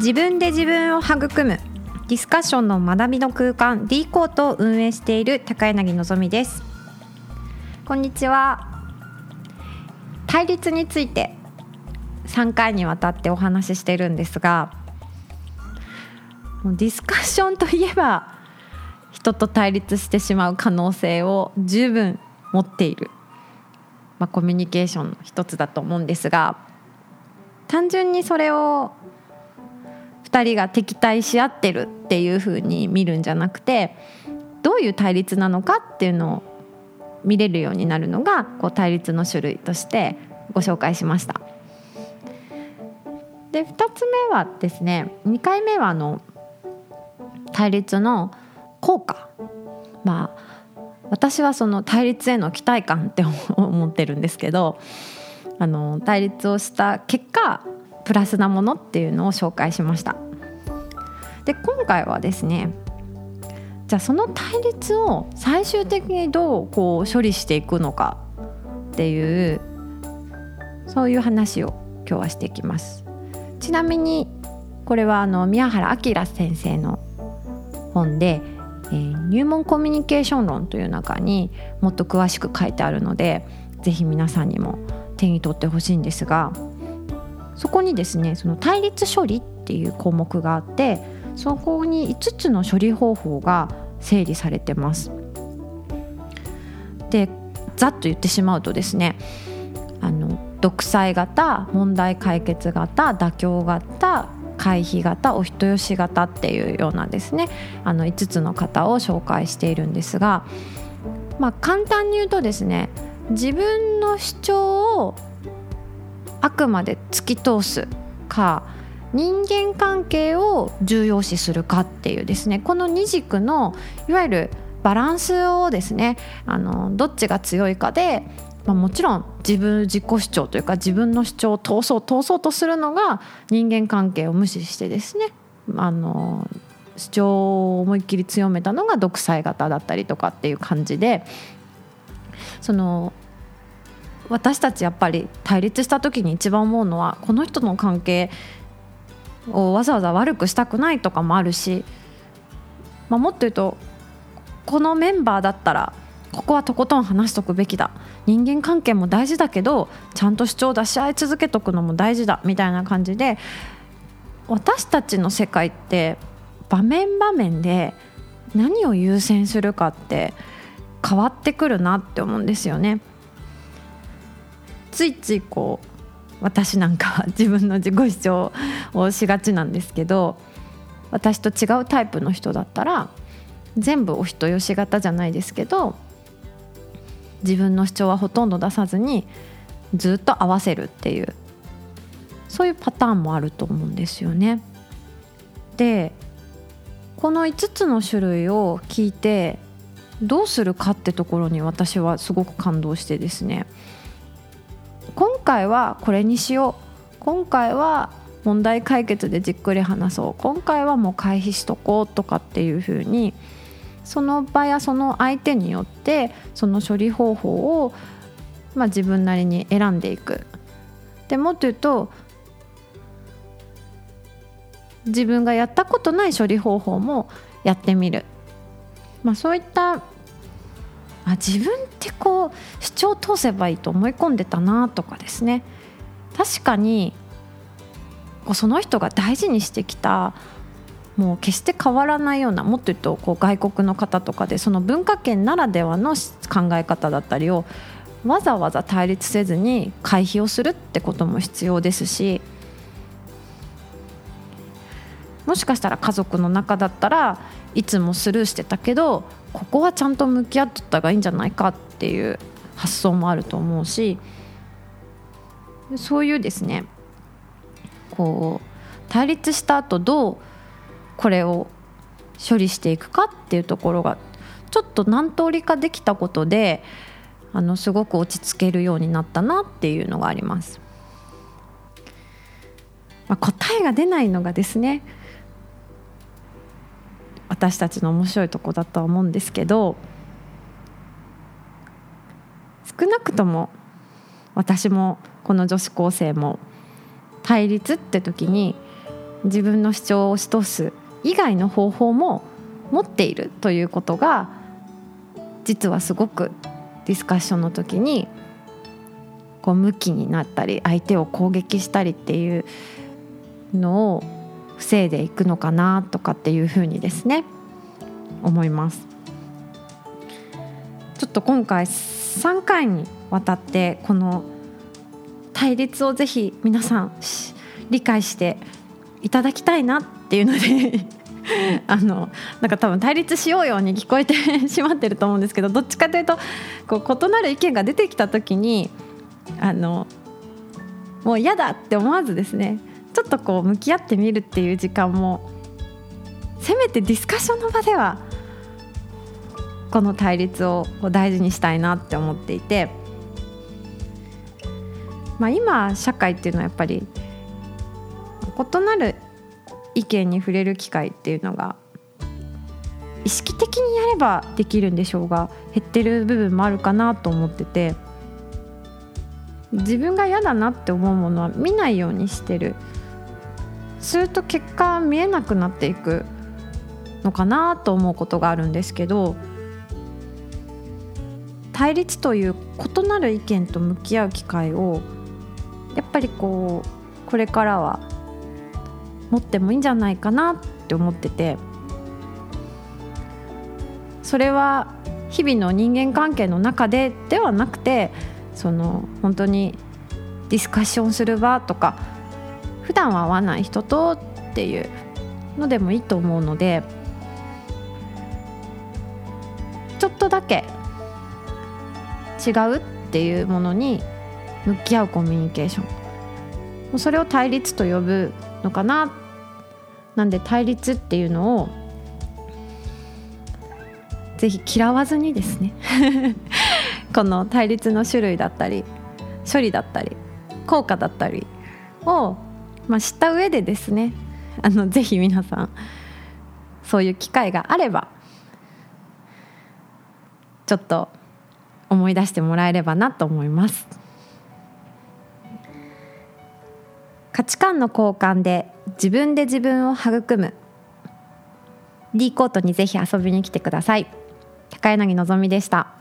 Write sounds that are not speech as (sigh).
自分で自分を育む。ディスカッションの学びの空間。D コートを運営している高柳のぞみです。こんにちは。対立について3回にわたってお話ししてるんですがディスカッションといえば人と対立してしまう可能性を十分持っている、まあ、コミュニケーションの一つだと思うんですが単純にそれを2人が敵対し合ってるっていうふうに見るんじゃなくてどういう対立なのかっていうのを見れるようになるのがこう対立の種類としてご紹介しました。で2つ目はですね2回目はあの対立の効果まあ私はその対立への期待感って思ってるんですけどあの対立をした結果プラスなものっていうのを紹介しました。で今回はですねじゃあその対立を最終的にどうこう処理していくのかっていうそういう話を今日はしていきます。ちなみにこれはあの宮原明先生の本で、えー、入門コミュニケーション論という中にもっと詳しく書いてあるので是非皆さんにも手に取ってほしいんですがそこにですねその対立処理っていう項目があってそこに5つの処理方法が整理されてます。でざっと言ってしまうとですねあの独裁型問題解決型妥協型回避型お人よし型っていうようなですねあの5つの型を紹介しているんですが、まあ、簡単に言うとですね自分の主張をあくまで突き通すか人間関係を重要視するかっていうですねこの二軸のいわゆるバランスをですねあのどっちが強いかでまあ、もちろん自分自己主張というか自分の主張を通そう通そうとするのが人間関係を無視してですねあの主張を思いっきり強めたのが独裁型だったりとかっていう感じでその私たちやっぱり対立した時に一番思うのはこの人の関係をわざわざ悪くしたくないとかもあるし、まあ、もっと言うとこのメンバーだったらここはとことん話しとくべきだ人間関係も大事だけどちゃんと主張を出し合い続けとくのも大事だみたいな感じで私たちの世界って場面場面で何を優先するかって変わってくるなって思うんですよね。ついついこう私なんかは自分の自己主張をしがちなんですけど私と違うタイプの人だったら全部お人よし型じゃないですけど自分の主張はほとんど出さずにずっと合わせるっていうそういうパターンもあると思うんですよね。でこの5つの種類を聞いてどうするかってところに私はすごく感動してですね今回はこれにしよう。今回は問題解決でじっくり話そう。今回はもう回避しとこうとかっていうふうにその場やその相手によってその処理方法を、まあ、自分なりに選んでいく。でもっと言うと自分がやったことない処理方法もやってみる、まあ、そういったあ自分ってこう主張を通せばいいと思い込んでたなとかですね。確かにこうその人が大事にしてきたもう決して変わらないようなもっと言うとこう外国の方とかでその文化圏ならではの考え方だったりをわざわざ対立せずに回避をするってことも必要ですしもしかしたら家族の中だったらいつもスルーしてたけどここはちゃんと向き合ってた方がいいんじゃないかっていう発想もあると思うしそういうですねこう対立した後どうこれを処理していくかっていうところがちょっと何通りかできたことであのすごく落ち着けるようになったなっていうのがあります。まあ、答えが出ないのがですね私たちの面白いとこだとは思うんですけど少なくとも私もこの女子高生も対立って時に自分の主張を押し通す以外の方法も持っているということが実はすごくディスカッションの時にこう向きになったり相手を攻撃したりっていうのを防いでいくのかなとかっていうふうにですね思います。ちょっと今回3回にわたってこの対立をぜひ皆さん理解していただきたいなっていうので (laughs) あのなんか多分対立しようように聞こえてしまってると思うんですけどどっちかというとこう異なる意見が出てきた時にあのもう嫌だって思わずですねちょっとこう向き合ってみるっていう時間もせめてディスカッションの場ではこの対立を大事にしたいなって思っていて、まあ、今社会っていうのはやっぱり異なる意見に触れる機会っていうのが意識的にやればできるんでしょうが減ってる部分もあるかなと思ってて自分が嫌だなって思うものは見ないようにしてる。すると結果見えなくなっていくのかなと思うことがあるんですけど対立という異なる意見と向き合う機会をやっぱりこうこれからは持ってもいいんじゃないかなって思っててそれは日々の人間関係の中でではなくてその本当にディスカッションする場とか普段は会わない人とっていうのでもいいと思うのでちょっとだけ違うっていうものに向き合うコミュニケーション。それを対立と呼ぶのかな。なんで対立っていうのをぜひ嫌わずにですね。(laughs) この対立の種類だったり処理だったり効果だったりを、まあ、知った上でですねあのぜひ皆さんそういう機会があればちょっと思い出してもらえればなと思います。価値観の交換で自分で自分を育む D コートにぜひ遊びに来てください。高柳のぞみでした。